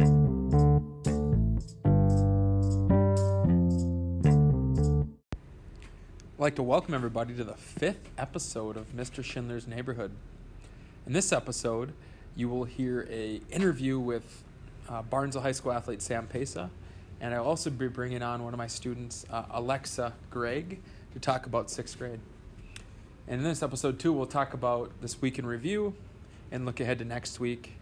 I'd like to welcome everybody to the fifth episode of Mr. Schindler's Neighborhood. In this episode, you will hear a interview with uh, Barnesville High School athlete Sam Pesa, and I'll also be bringing on one of my students, uh, Alexa Gregg, to talk about sixth grade. And in this episode, too, we'll talk about this week in review and look ahead to next week.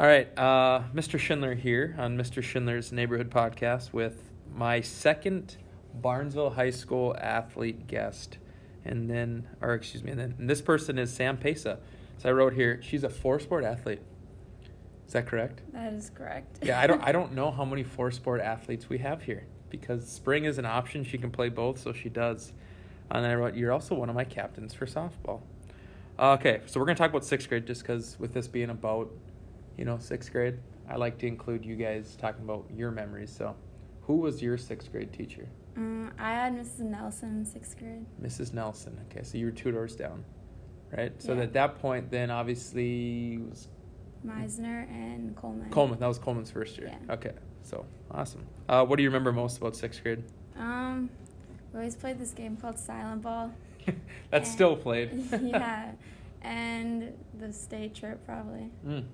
All right, uh, Mr. Schindler here on Mr. Schindler's Neighborhood Podcast with my second Barnesville High School athlete guest, and then, or excuse me, and then and this person is Sam Pesa. So I wrote here, she's a four-sport athlete. Is that correct? That is correct. Yeah, I don't, I don't know how many four-sport athletes we have here because spring is an option. She can play both, so she does. And then I wrote, you're also one of my captains for softball. Okay, so we're gonna talk about sixth grade just because with this being about you know, sixth grade, I like to include you guys talking about your memories. So, who was your sixth grade teacher? Um, I had Mrs. Nelson in sixth grade. Mrs. Nelson. Okay, so you were two doors down, right? So Yeah. at that point, then obviously it was Meisner and Coleman. Coleman. That was Coleman's first year. Yeah. Okay, so awesome. Uh, what do you remember most about sixth grade? Um, we always played this game called Silent Ball. That's And- still played. yeah, and the state trip probably. Mm.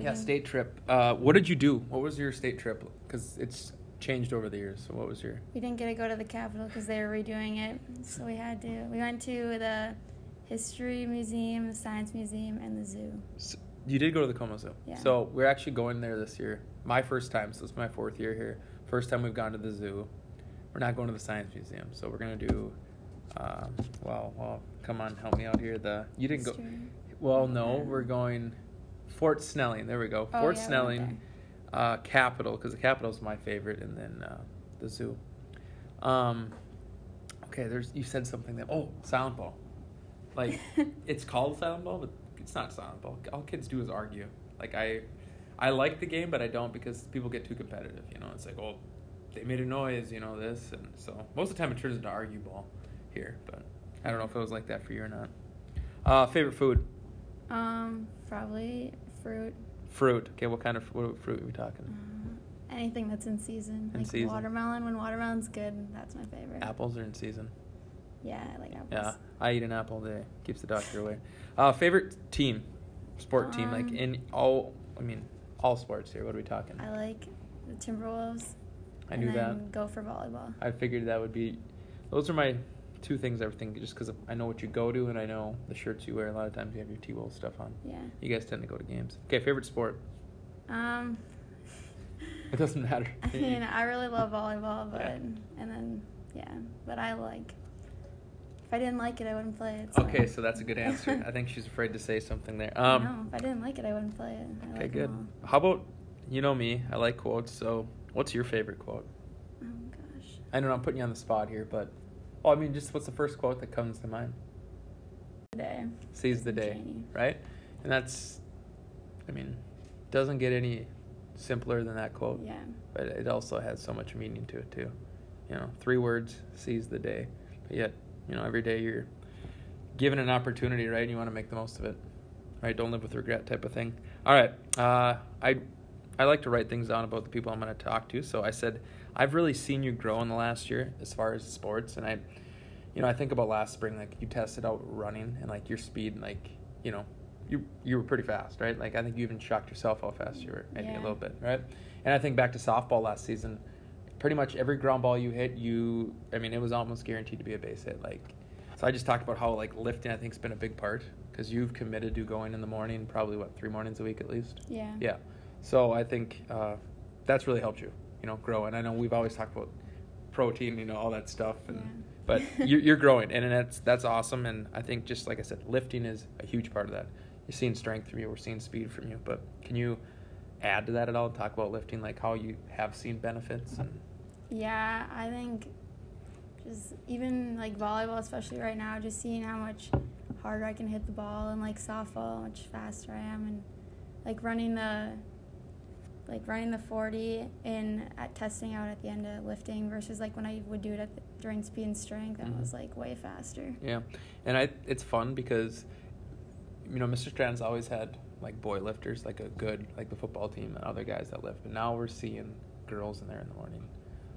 Yeah, state trip. Uh, what did you do? What was your state trip? Because it's changed over the years. So what was your? We didn't get to go to the Capitol because they were redoing it, so we had to. We went to the History Museum, the Science Museum, and the zoo. So you did go to the Como Zoo. Yeah. So we're actually going there this year. My first time. So it's my fourth year here. First time we've gone to the zoo. We're not going to the science museum. So we're gonna do. Um, well, well, come on, help me out here. The you didn't go. Well, no, we're going. Fort Snelling. There we go. Oh, Fort yeah, Snelling, uh, Capitol, because the Capitol's my favorite, and then uh, the zoo. Um, okay, there's you said something that oh, silent ball. Like it's called silent ball, but it's not silent ball. All kids do is argue. Like I, I like the game, but I don't because people get too competitive. You know, it's like oh, they made a noise. You know this, and so most of the time it turns into argue ball here. But I don't know if it was like that for you or not. Uh, favorite food. Um, probably fruit. Fruit. Okay, what kind of what fruit are we talking? Uh, anything that's in season. In like season. watermelon. When watermelon's good, that's my favorite. Apples are in season. Yeah, I like apples. Yeah, I eat an apple a day. Keeps the doctor away. Uh, favorite team, sport team, like Um, in all. I mean, all sports here. What are we talking? I like the Timberwolves. I and knew that. Go for volleyball. I figured that would be. Those are my two things I think, just because I know what you go to and I know the shirts you wear. A lot of times you have your T-Wolf stuff on. Yeah. You guys tend to go to games. Okay, favorite sport. Um. It doesn't matter. I mean, I really love volleyball, but Yeah. and then yeah, but I like. If I didn't like it, I wouldn't play it. So. Okay, so that's a good answer. I think she's afraid to say something there. Um, know, if I didn't like it, I wouldn't play it. I Okay, like good. How about you know me? I like quotes. So, what's your favorite quote? Oh gosh. I know I'm putting you on the spot here, but well, I mean, just what's the first quote that comes to mind? Day. Seize the day, Janie. right? And that's, I mean, doesn't get any simpler than that quote. Yeah. But it also has so much meaning to it too. You know, three words: seize the day. But yet, you know, every day you're given an opportunity, right? And you want to make the most of it, right? Don't live with regret, type of thing. All right, uh, I I like to write things down about the people I'm going to talk to. So I said I've really seen you grow in the last year as far as sports, and I, you know, I think about last spring, like you tested out running and like your speed, and, like you know, you you were pretty fast, right? Like I think you even shocked yourself how fast you were, maybe a little bit, right? And I think back to softball last season, pretty much every ground ball you hit, you, I mean, it was almost guaranteed to be a base hit. Like, so I just talked about how like lifting, I think, has been a big part because you've committed to going in the morning, probably what three mornings a week at least. Yeah. Yeah. So I think uh, that's really helped you, you know, grow. And I know we've always talked about protein, you know, all that stuff, and Yeah. but you're, you're growing, and that's that's awesome. And I think just like I said, lifting is a huge part of that. You're seeing strength from you, we're seeing speed from you. But can you add to that at all? Talk about lifting, like how you have seen benefits, and Yeah, I think just even like volleyball, especially right now, just seeing how much harder I can hit the ball and like softball, how much faster I am, and like running the like running the 40 in at testing out at the end of lifting versus like when I would do it at the during speed and strength and Mhm. was like way faster. Yeah, and I it's fun because you know Mr. Strand's always had like boy lifters, like a good like the football team and other guys that lift, but now we're seeing girls in there in the morning,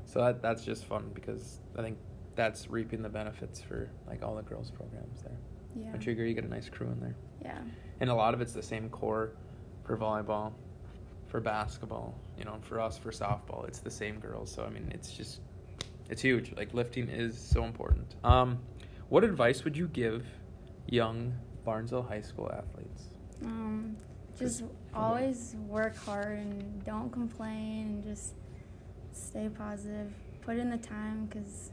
so that that's just fun because I think that's reaping the benefits for like all the girls programs there. Yeah. Don't you agree? You get a nice crew in there, Yeah. and a lot of it's the same core for volleyball, for basketball, you know, for us for softball, it's the same girls. So I mean, it's just it's huge. Like lifting is so important. Um, what advice would you give young Barnesville High School athletes? Um, Just just from the- always work hard and don't complain and just stay positive. Put in the time because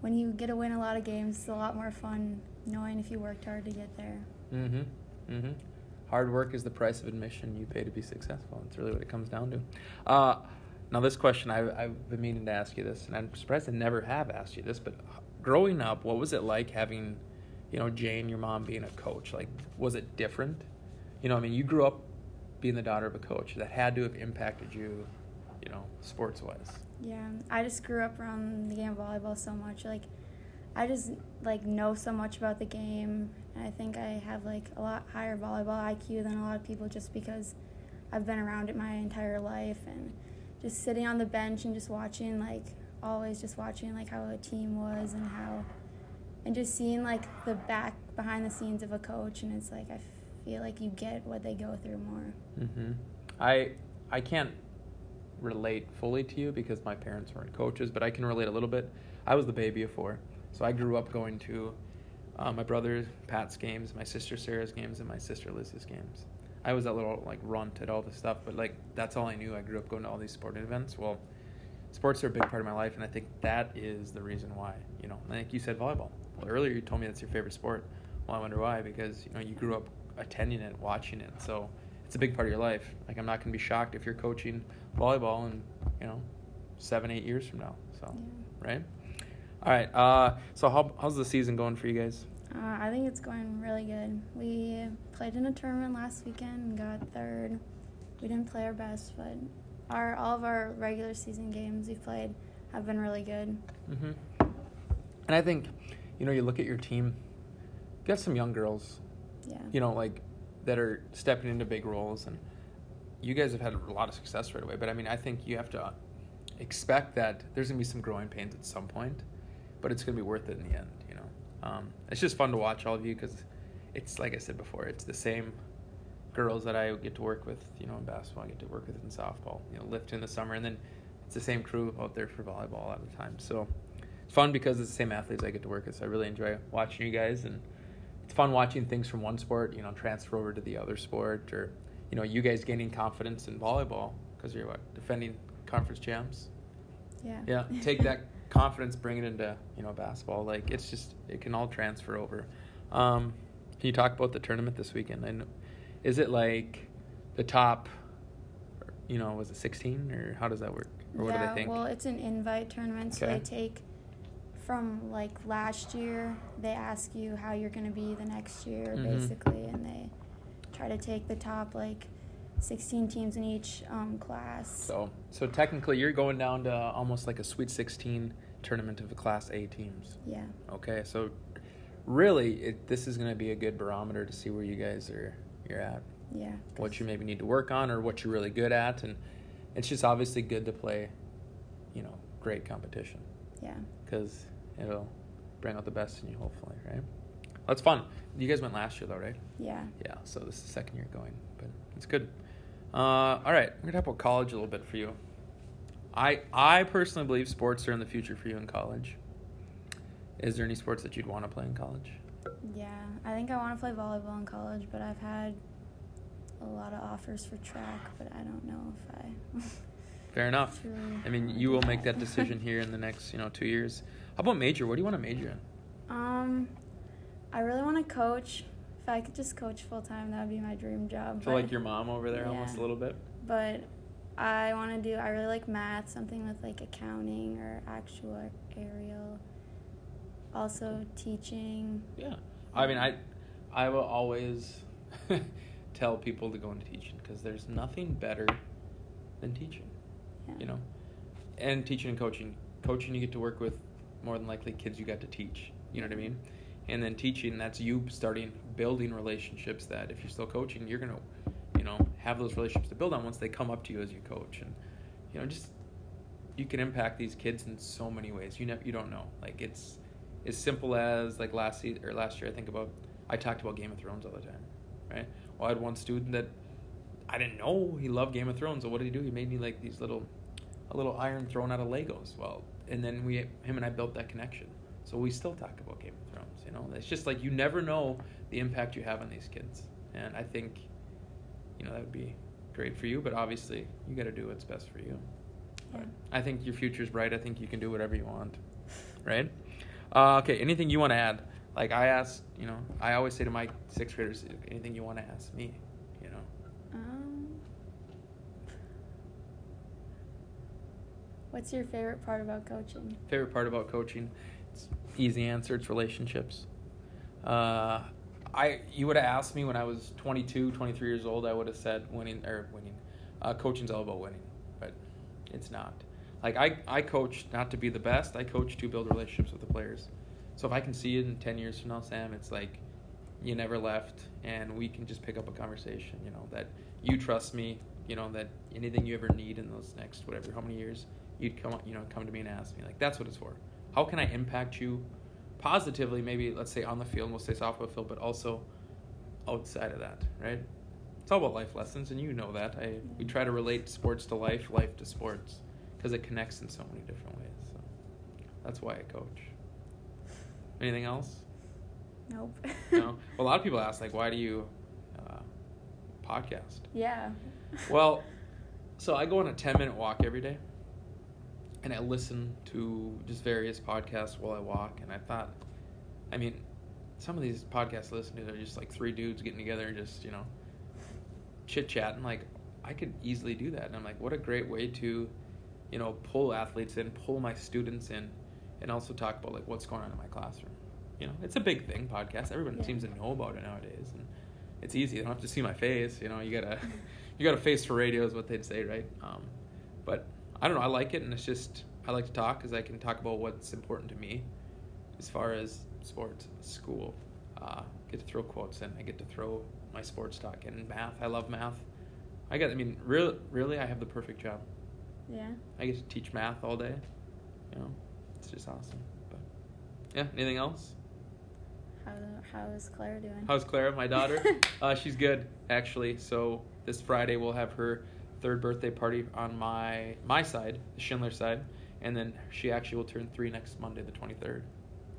when you get to win a lot of games, it's a lot more fun knowing if you worked hard to get there. Mm-hmm. Mm-hmm. Hard work is the price of admission you pay to be successful. That's really what it comes down to. Uh, now, this question, I, I've been meaning to ask you this, and I'm surprised I never have asked you this, but growing up, what was it like having, you know, Jane, your mom, being a coach? Like, was it different? You know, I mean, you grew up being the daughter of a coach. That had to have impacted you, you know, sports wise. Yeah, I just grew up around the game of volleyball so much. Like, I just like know so much about the game, I think I have like a lot higher volleyball IQ than a lot of people just because I've been around it my entire life and just sitting on the bench and just watching like always just watching like how a team was and how and just seeing like the back behind the scenes of a coach and it's like I feel like you get what they go through more. Mm-hmm. I I can't relate fully to you because my parents weren't coaches, but I can relate a little bit. I was the baby of four, so I grew up going to uh, my brother Pat's games, my sister Sarah's games, and my sister Liz's games. I was that little like runt at all this stuff, but like that's all I knew. I grew up going to all these sporting events. Well, sports are a big part of my life, and I think that is the reason why. You know, like you said, volleyball. Well, earlier you told me that's your favorite sport. Well, I wonder why because you know you grew up attending it, watching it, so it's a big part of your life. Like I'm not gonna be shocked if you're coaching volleyball in you know seven, eight years from now. So Yeah. right. All right. Uh, so how how's the season going for you guys? Uh, I think it's going really good. We played in a tournament last weekend and got third. We didn't play our best, but our all of our regular season games we've played have been really good. Mm-hmm. And I think, you know, you look at your team. You got some young girls, Yeah. you know, like that are stepping into big roles, and you guys have had a lot of success right away. But I mean, I think you have to expect that there's gonna be some growing pains at some point, but it's gonna be worth it in the end. You know, um, it's just fun to watch all of you because it's like I said before, it's the same girls that I get to work with, you know, in basketball, I get to work with in softball, you know, lift in the summer, and then it's the same crew out there for volleyball a lot of the time. So it's fun because it's the same athletes I get to work with. So I really enjoy watching you guys, and it's fun watching things from one sport, you know, transfer over to the other sport, or you know, you guys gaining confidence in volleyball because you're what defending conference champs. Yeah. Yeah, take that confidence, bring it into you know basketball. Like it's just it can all transfer over. Um, can you talk about the tournament this weekend? And is it like the top? You know, was it 16 or how does that work? Or what yeah, do they think? well, it's an invite tournament, so Okay. they take from like last year. They ask you how you're going to be the next year, Mhm. basically, and they try to take the top like 16 teams in each um, class. so, so technically, you're going down to almost like a Sweet 16 tournament of the Class A teams. yeah, Okay, so really, it, this is going to be a good barometer to see where you guys are you're at. yeah. what you maybe need to work on or what you're really good at and it's just obviously good to play you know great competition Yeah. because it'll bring out the best in you hopefully right that's fun you guys went last year though right Yeah. yeah so this is the second year going but it's good uh, all right we're gonna talk about college a little bit for you i i personally believe sports are in the future for you in college is there any sports that you'd want to play in college Yeah. I think I want to play volleyball in college, but I've had a lot of offers for track, but I don't know if I. fair enough truly I mean, you will make that decision here in the next, you know, two years. How about major? What do you want to major in? Um, I really want to coach. If I could just coach full time, that would be my dream job. I feel but- like your mom over there almost a little bit. but I want to do. I really like math, something with like accounting or actuarial. Also teaching. Yeah. I mean, I, I will always tell people to go into teaching because there's nothing better than teaching. Yeah. You know, and teaching and coaching. Coaching, you get to work with more than likely kids you got to teach. You know what I mean? And then teaching, that's you starting building relationships that if you're still coaching, you're gonna, you know, have those relationships to build on once they come up to you as you coach, and you know, just you can impact these kids in so many ways. You know, you don't know. Like it's as simple as like last season or last year. I think about I talked about Game of Thrones all the time, right? Well, I had one student that I didn't know he loved Game of Thrones. So what did he do? He made me like these little, a little iron throne out of Legos. Well, and then we, him and I built that connection. So we still talk about Game of Thrones. You know, it's just like you never know the impact you have on these kids, and I think, you know, that would be great for you. But obviously, you got to do what's best for you. Yeah. I think your future's bright. I think you can do whatever you want, right? Uh, okay. Anything you want to add? Like I asked, you know, I always say to my sixth graders, anything you want to ask me, you know. Um, what's your favorite part about coaching? Favorite part about coaching? Easy answer. It's relationships. Uh, I you would have asked me when I was 22, 23 years old. I would have said winning or winning. Uh, coaching's all about winning, but it's not. Like I, I coach not to be the best. I coach to build relationships with the players. So if I can see it in 10 years from now, Sam, it's like you never left and we can just pick up a conversation, you know, that you trust me, you know, that anything you ever need in those next whatever how many years, you'd come you know, come to me and ask me. Like that's what it's for. How can I impact you positively, maybe let's say on the field, we'll say softball field, but also outside of that, right? It's all about life lessons and you know that. I we try to relate sports to life, life to sports because it connects in so many different ways. So that's why I coach. Anything else? Nope. no. Well, a lot of people ask, like, why do you uh, podcast? yeah. Well, so I go on a 10 minute walk every day and I listen to just various podcasts while I walk. And I thought, I mean, some of these podcasts I listen to are just like three dudes getting together and just, you know, chit chatting. Like, I could easily do that. And I'm like, what a great way to, you know, pull athletes in, pull my students in, and also talk about like what's going on in my classroom. You know, it's a big thing. Podcast. Everyone Yeah. seems to know about it nowadays, and it's easy. They don't have to see my face. You know, you gotta you gotta face for radio is what they'd say, right? Um, but I don't know. I like it, and it's just I like to talk because I can talk about what's important to me, as far as sports, school. Uh, get to throw quotes in. I get to throw my sports talk in math. I love math. I got. I mean, really, really, I have the perfect job. Yeah. I get to teach math all day. You know, it's just awesome. But yeah, anything else? How how is Claire doing? How's Clara, my daughter? uh, she's good, actually. So this Friday we'll have her third birthday party on my my side, the Schindler side, and then she actually will turn three next Monday, the twenty third.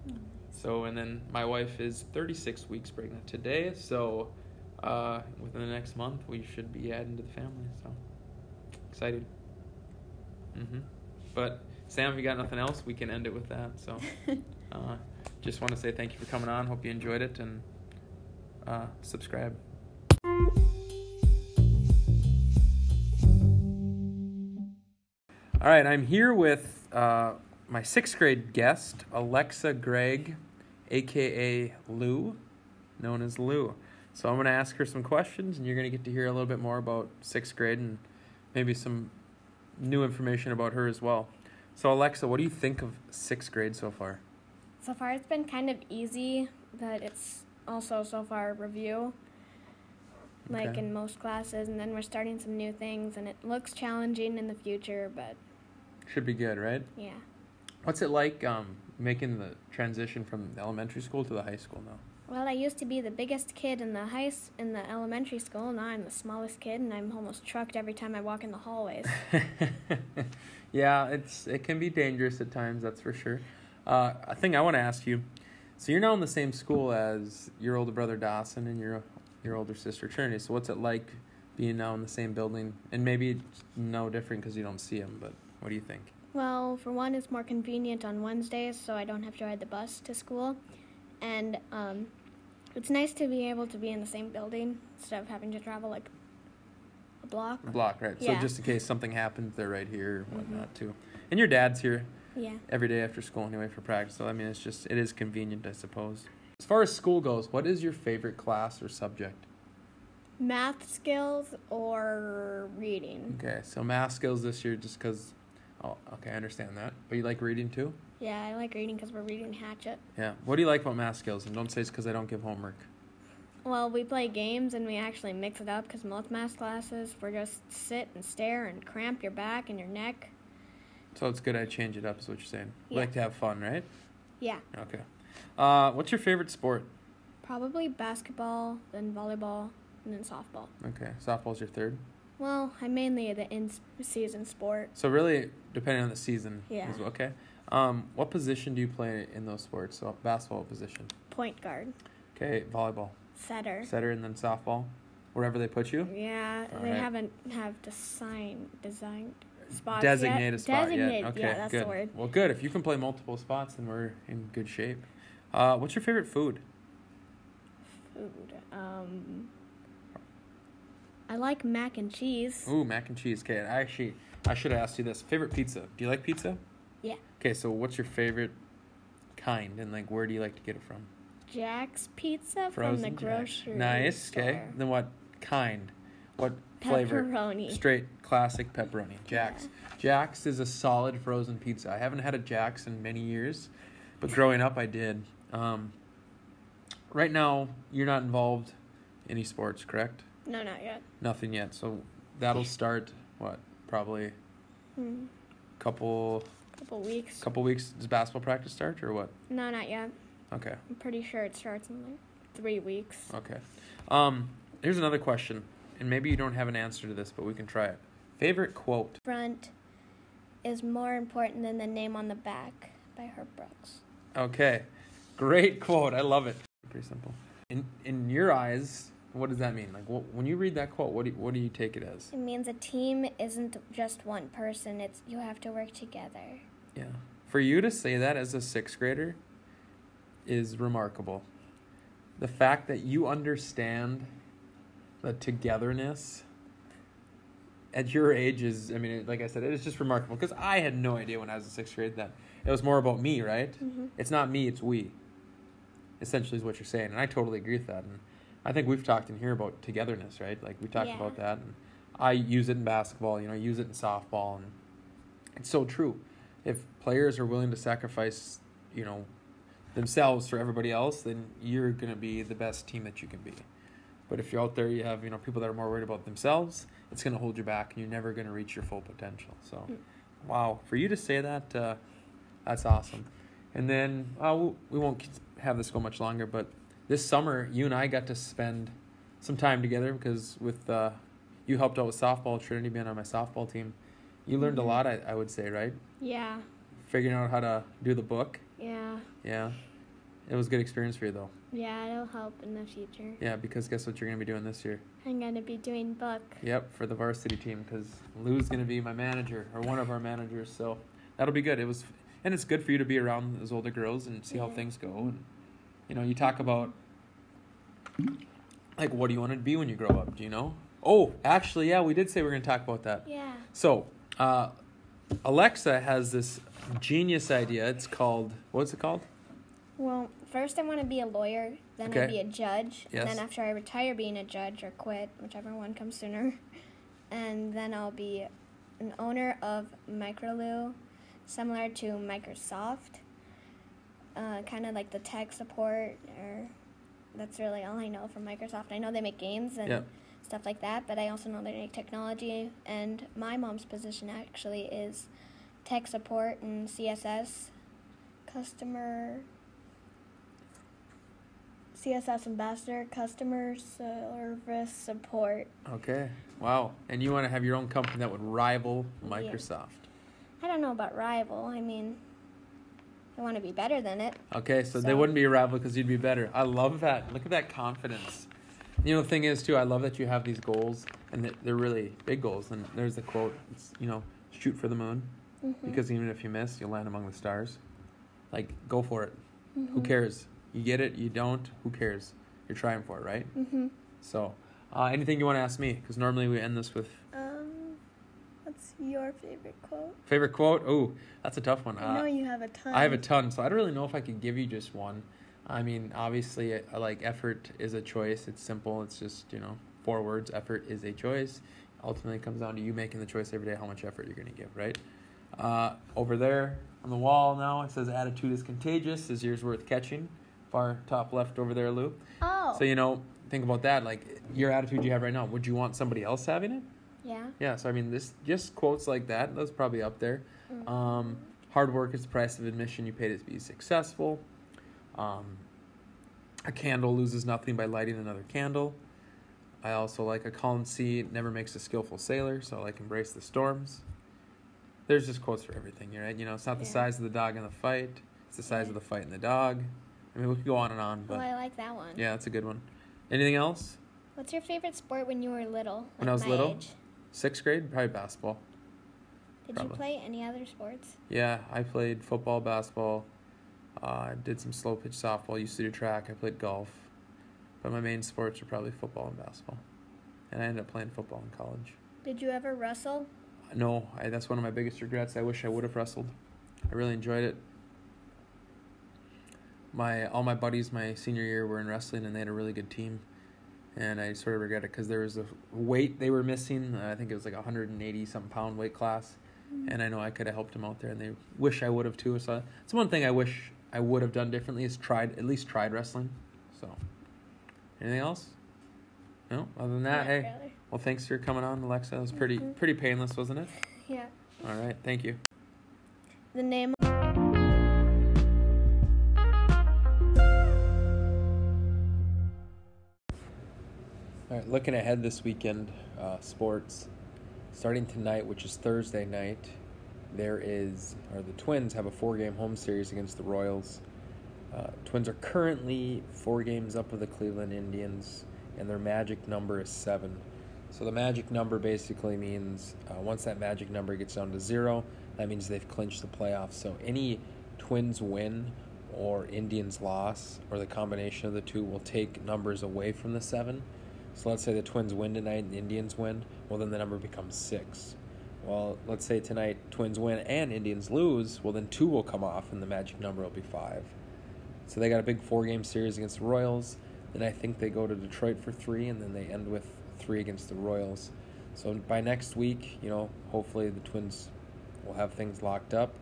Nice. So and then my wife is thirty six weeks pregnant today. So uh, within the next month we should be adding to the family. So excited. hmm But Sam, if you got nothing else, we can end it with that. So. Uh, just want to say thank you for coming on. Hope you enjoyed it and uh, subscribe. All right, I'm here with uh, my sixth grade guest, Alexa Gregg, aka Lou, known as Lou. So I'm going to ask her some questions, and you're going to get to hear a little bit more about sixth grade and maybe some new information about her as well. So, Alexa, what do you think of sixth grade so far? So far, it's been kind of easy, but it's also so far review, like Okay. in most classes. And then we're starting some new things, and it looks challenging in the future, but Should be good, right? yeah. What's it like um, making the transition from the elementary school to the high school now? Well, I used to be the biggest kid in the high s- in the elementary school. Now I'm the smallest kid, and I'm almost trucked every time I walk in the hallways. yeah, it's it can be dangerous at times, that's for sure. Uh, a thing I want to ask you. So you're now in the same school as your older brother Dawson and your your older sister Trinity. So what's it like being now in the same building? And maybe no different because you don't see them. But what do you think? Well, for one, it's more convenient on Wednesdays, so I don't have to ride the bus to school. And um, it's nice to be able to be in the same building instead of having to travel like a block. A block, right? Yeah. So just in case something happens, they're right here and whatnot too. And your dad's here. Yeah. every day after school anyway for practice. So I mean, it's just it is convenient, I suppose. As far as school goes, what is your favorite class or subject? Math skills or reading. Okay, so math skills this year, just because. Oh, okay, I understand that. But you like reading too? Yeah, I like reading because we're reading Hatchet. Yeah. What do you like about math skills? And don't say it's because I don't give homework. Well, we play games and we actually mix it up because most math classes we're just sit and stare and cramp your back and your neck. So it's good I change it up, is what you're saying. We Yeah. like to have fun, right? Yeah, Okay. Uh, what's your favorite sport? probably basketball, then volleyball, and then softball. Okay. Softball's your third. Well, I'm mainly the in-season sport. So really, depending on the season. Yeah. okay. Um, what position do you play in those sports? So basketball position. Point guard, Okay. Volleyball. setter. Setter and then softball. Wherever they put you. Yeah, All they right. haven't have design designed spots Designate yet. a spot Designate, yet. Okay. yeah, that's good. the word. Well, good. If you can play multiple spots, then we're in good shape. Uh, what's your favorite food? Food. Um, I like mac and cheese. Ooh, mac and cheese. Okay. I actually, I should have asked you this. Favorite pizza? Do you like pizza? Yeah. Okay. So what's your favorite kind, and like where do you like to get it from? Jack's Pizza Frozen from the Jack. grocery Nice. store. Okay. Then what kind? What flavor? Pepperoni. Straight classic pepperoni. Jack's. Jack's is a solid frozen pizza. I haven't had a Jack's in many years, but growing up I did. Um, right now you're not involved in any sports, correct? No, not yet. Nothing yet. So that'll start what? Probably Hmm. couple Couple weeks. couple weeks. Does basketball practice start or what? No, not yet. Okay. I'm pretty sure it starts in like three weeks. Okay. Um, here's another question, and maybe you don't have an answer to this, but we can try it. Favorite quote? Front is more important than the name on the back by Herb Brooks. Okay, great quote. I love it. Pretty simple. In in your eyes, what does that mean? Like, wh- when you read that quote, what do you, what do you take it as? It means a team isn't just one person. It's you have to work together. Yeah. For you to say that as a sixth grader is remarkable. The fact that you understand the togetherness at your age is, I mean, like I said, it is just remarkable because I had no idea when I was in sixth grade that it was more about me, right? Mm-hmm. It's not me, it's we. Essentially, is what you're saying, and I totally agree with that. And I think we've talked in here about togetherness, right? Like we talked Yeah. about that, and I use it in basketball. You know, I use it in softball, and it's so true. If players are willing to sacrifice, you know, themselves for everybody else, then you're gonna be the best team that you can be. But if you're out there, you have you know people that are more worried about themselves. It's gonna hold you back, and you're never gonna reach your full potential. So, Mm. wow, for you to say that, uh, that's awesome. And then uh, we won't have this go much longer, but this summer you and I got to spend some time together because with uh, you helped out with softball, Trinity being on my softball team. You learned Mhm. a lot, I, I would say, right? Yeah, Figuring out how to do the book. yeah, Yeah, it was a good experience for you though. yeah. It'll help in the future. Yeah, because guess what you're gonna be doing this year? I'm gonna be doing book. Yep, for the varsity team because Lou's gonna be my manager or one of our managers. So that'll be good. It was, and it's good for you to be around those older girls and see how things go. And you know, you talk about like what do you want to be when you grow up? Do you know? Oh, actually, yeah, we did say we are gonna talk about that. Yeah. So, uh, Alexa has this genius idea. It's called what's it called? Well, first I want to be a lawyer, then Okay. I'll be a judge, Yes. and then after I retire being a judge or quit, whichever one comes sooner, and then I'll be an owner of Microloo, similar to Microsoft, uh, kind of like the tech support, or that's really all I know from Microsoft. I know they make games and stuff like that, but I also know they make technology, and my mom's position actually is tech support and CSS, customer CSS ambassador, customer service support. Okay. Wow. And you want to have your own company that would rival Yeah. Microsoft. I don't know about rival. I mean, I want to be better than it. Okay, so, they wouldn't be a rival because you'd be better. I love that. Look at that confidence. You know, the thing is too, I love that you have these goals, and that they're really big goals. And there's the quote. It's you know, shoot for the moon, Mhm. because even if you miss, you'll land among the stars. Like, go for it. Who Mhm. cares? You get it. You don't. Who cares? You're trying for it, right? Mhm. So, uh, anything you want to ask me? Because normally we end this with Um, what's your favorite quote? favorite quote. Oh, that's a tough one. I know Uh, you have a ton. I have a ton, so I don't really know if I could give you just one. I mean, obviously, like effort is a choice. It's simple. It's just you know four words. Effort is a choice. Ultimately, it comes down to you making the choice every day how much effort you're going to give, right? Uh, over there on the wall now it says attitude is contagious. Is yours worth catching? Far top left over there, Lou. Oh. So you know, think about that. Like your attitude you have right now. Would you want somebody else having it? Yeah. Yeah. So I mean, this just quotes like that. That's probably up there. Um, hard work is the price of admission you pay to be successful. Um, a candle loses nothing by lighting another candle. I also like a calm sea never makes a skillful sailor, so I like embrace the storms. There's just quotes for everything, right? You know, it's not the size of the dog in the fight; it's the size of the fight in the dog. I mean, we could go on and on, Oh, I like that one. yeah, that's a good one. Anything else? What's your favorite sport when you were little? When I was little? age? Sixth grade, probably basketball. Did probably. you play any other sports? Yeah, I played football, basketball. Uh, did some slow pitch softball. Used to do track. I played golf, but my main sports were probably football and basketball. And I ended up playing football in college. Did you ever wrestle? No, I, that's one of my biggest regrets. I wish I would have wrestled. I really enjoyed it. My all my buddies my senior year were in wrestling, and they had a really good team. And I sort of regret it because there was a weight they were missing. I think it was like a 180 something pound weight class, and I know I could have helped them out there. And they wish I would have too. So it's one thing I wish I would have done differently is tried at least tried wrestling. So anything else? No. Other than that, Not hey. really. Well, thanks for coming on, Alexa. It was pretty Mhm. pretty painless, wasn't it? Yeah. All right, thank you. The name. Looking ahead this weekend, uh, sports. Starting tonight, which is Thursday night, there is, or the Twins have a four-game home series against the Royals. Uh, Twins are currently four games up with the Cleveland Indians, and their magic number is seven. So the magic number basically means uh, once that magic number gets down to zero, that means they've clinched the playoffs. So any Twins win or Indians loss, or the combination of the two, will take numbers away from the seven. So let's say the Twins win tonight and the Indians win, well, then the number becomes six. Well, let's say tonight Twins win and Indians lose, well, then two will come off and the magic number will be five. So they got a big four game series against the Royals. Then I think they go to Detroit for three, and then they end with three against the Royals. So by next week, you know, hopefully the Twins will have things locked up.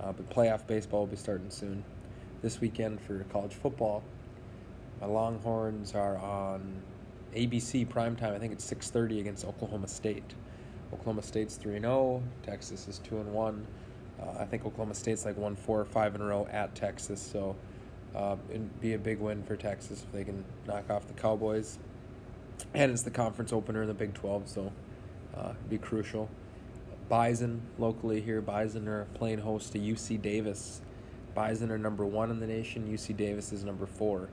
Uh, but playoff baseball will be starting soon. This weekend for college football, my Longhorns are on ABC primetime. I think it's 6:30 against Oklahoma State. Oklahoma State's 3 0. Texas is 2 and 1. Uh, I think Oklahoma State's like won four or five in a row at Texas, so uh, it'd be a big win for Texas if they can knock off the Cowboys. And it's the conference opener in the Big 12, so uh, it'd be crucial. Bison locally here. Bison are playing host to UC Davis. Bison are number one in the nation. UC Davis is number four.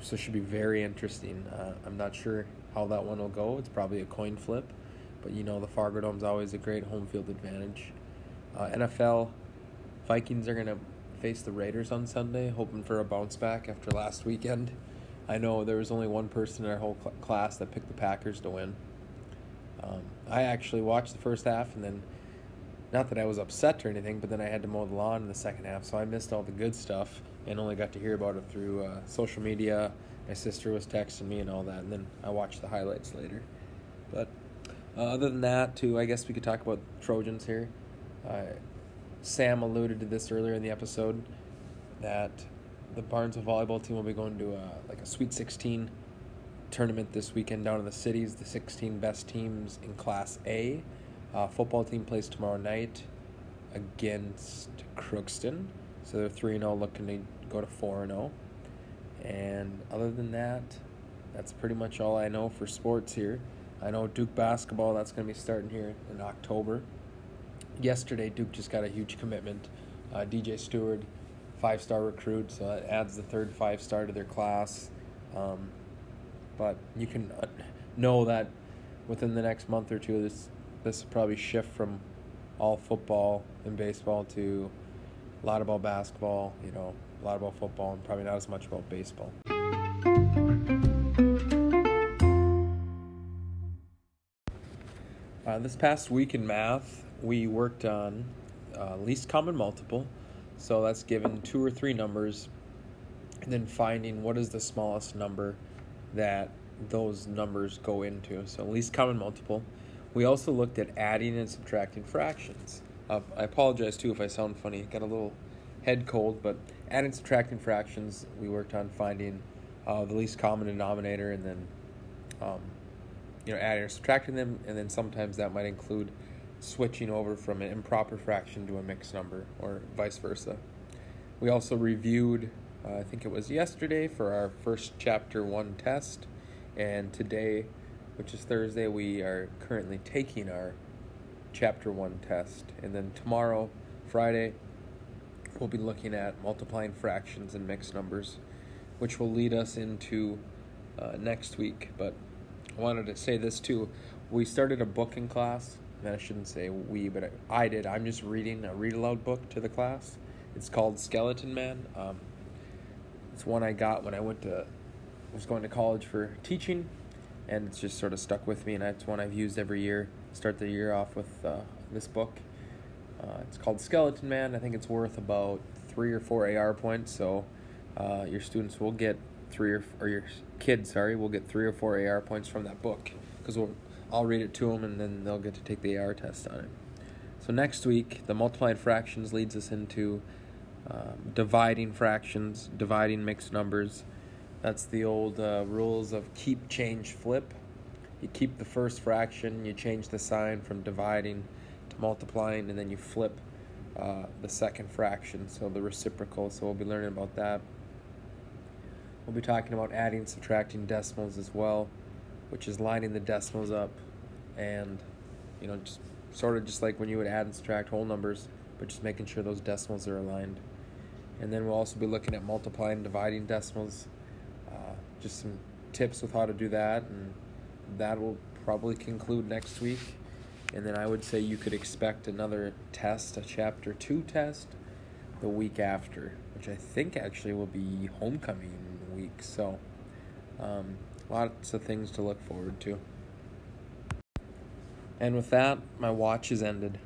So it should be very interesting. Uh, I'm not sure how that one will go. It's probably a coin flip, but you know the Fargo Dome's always a great home field advantage. Uh, NFL Vikings are gonna face the Raiders on Sunday, hoping for a bounce back after last weekend. I know there was only one person in our whole cl- class that picked the Packers to win. Um, I actually watched the first half and then, not that I was upset or anything, but then I had to mow the lawn in the second half, so I missed all the good stuff and only got to hear about it through uh, social media. My sister was texting me and all that, and then I watched the highlights later. But uh, other than that, too, I guess we could talk about Trojans here. Uh, Sam alluded to this earlier in the episode that the Barnesville volleyball team will be going to a, like a Sweet 16 tournament this weekend down in the cities. The 16 best teams in Class A. Uh, football team plays tomorrow night against Crookston, so they're 3 0, looking to go to four zero. And other than that, that's pretty much all I know for sports here. I know Duke basketball. That's going to be starting here in October. Yesterday, Duke just got a huge commitment. Uh, DJ Steward, five star recruit, so that adds the third five star to their class. Um, but you can uh, know that within the next month or two, this this will probably shift from all football and baseball to a lot about basketball, you know, a lot about football, and probably not as much about baseball. Uh, this past week in math, we worked on uh, least common multiple. So that's given two or three numbers, and then finding what is the smallest number that those numbers go into. So least common multiple. We also looked at adding and subtracting fractions. Uh, I apologize too if I sound funny. Got a little head cold, but adding subtracting fractions, we worked on finding uh, the least common denominator and then um, you know adding or subtracting them, and then sometimes that might include switching over from an improper fraction to a mixed number or vice versa. We also reviewed, uh, I think it was yesterday, for our first chapter one test, and today, which is Thursday, we are currently taking our chapter one test, and then tomorrow, Friday, we'll be looking at multiplying fractions and mixed numbers, which will lead us into uh, next week. But I wanted to say this too. We started a book in class. And I shouldn't say we, but I, did. I'm just reading a read aloud book to the class. It's called Skeleton Man. Um, it's one I got when I went to was going to college for teaching, and it's just sort of stuck with me. And it's one I've used every year. Start the year off with uh, this book. Uh, it's called Skeleton Man. I think it's worth about three or four AR points. So uh, your students will get three or or your kids, sorry, will get three or four AR points from that book because we'll, I'll read it to them and then they'll get to take the AR test on it. So next week, the multiplied fractions leads us into um, dividing fractions, dividing mixed numbers. That's the old uh, rules of keep, change, flip. You keep the first fraction, you change the sign from dividing to multiplying, and then you flip uh, the second fraction, so the reciprocal. So we'll be learning about that. We'll be talking about adding, subtracting decimals as well, which is lining the decimals up and, you know, just sort of just like when you would add and subtract whole numbers, but just making sure those decimals are aligned. And then we'll also be looking at multiplying, and dividing decimals, uh, just some tips with how to do that, and that will probably conclude next week. And then I would say you could expect another test, a chapter two test, the week after, which I think actually will be homecoming week. So, um, lots of things to look forward to. And with that, my watch is ended.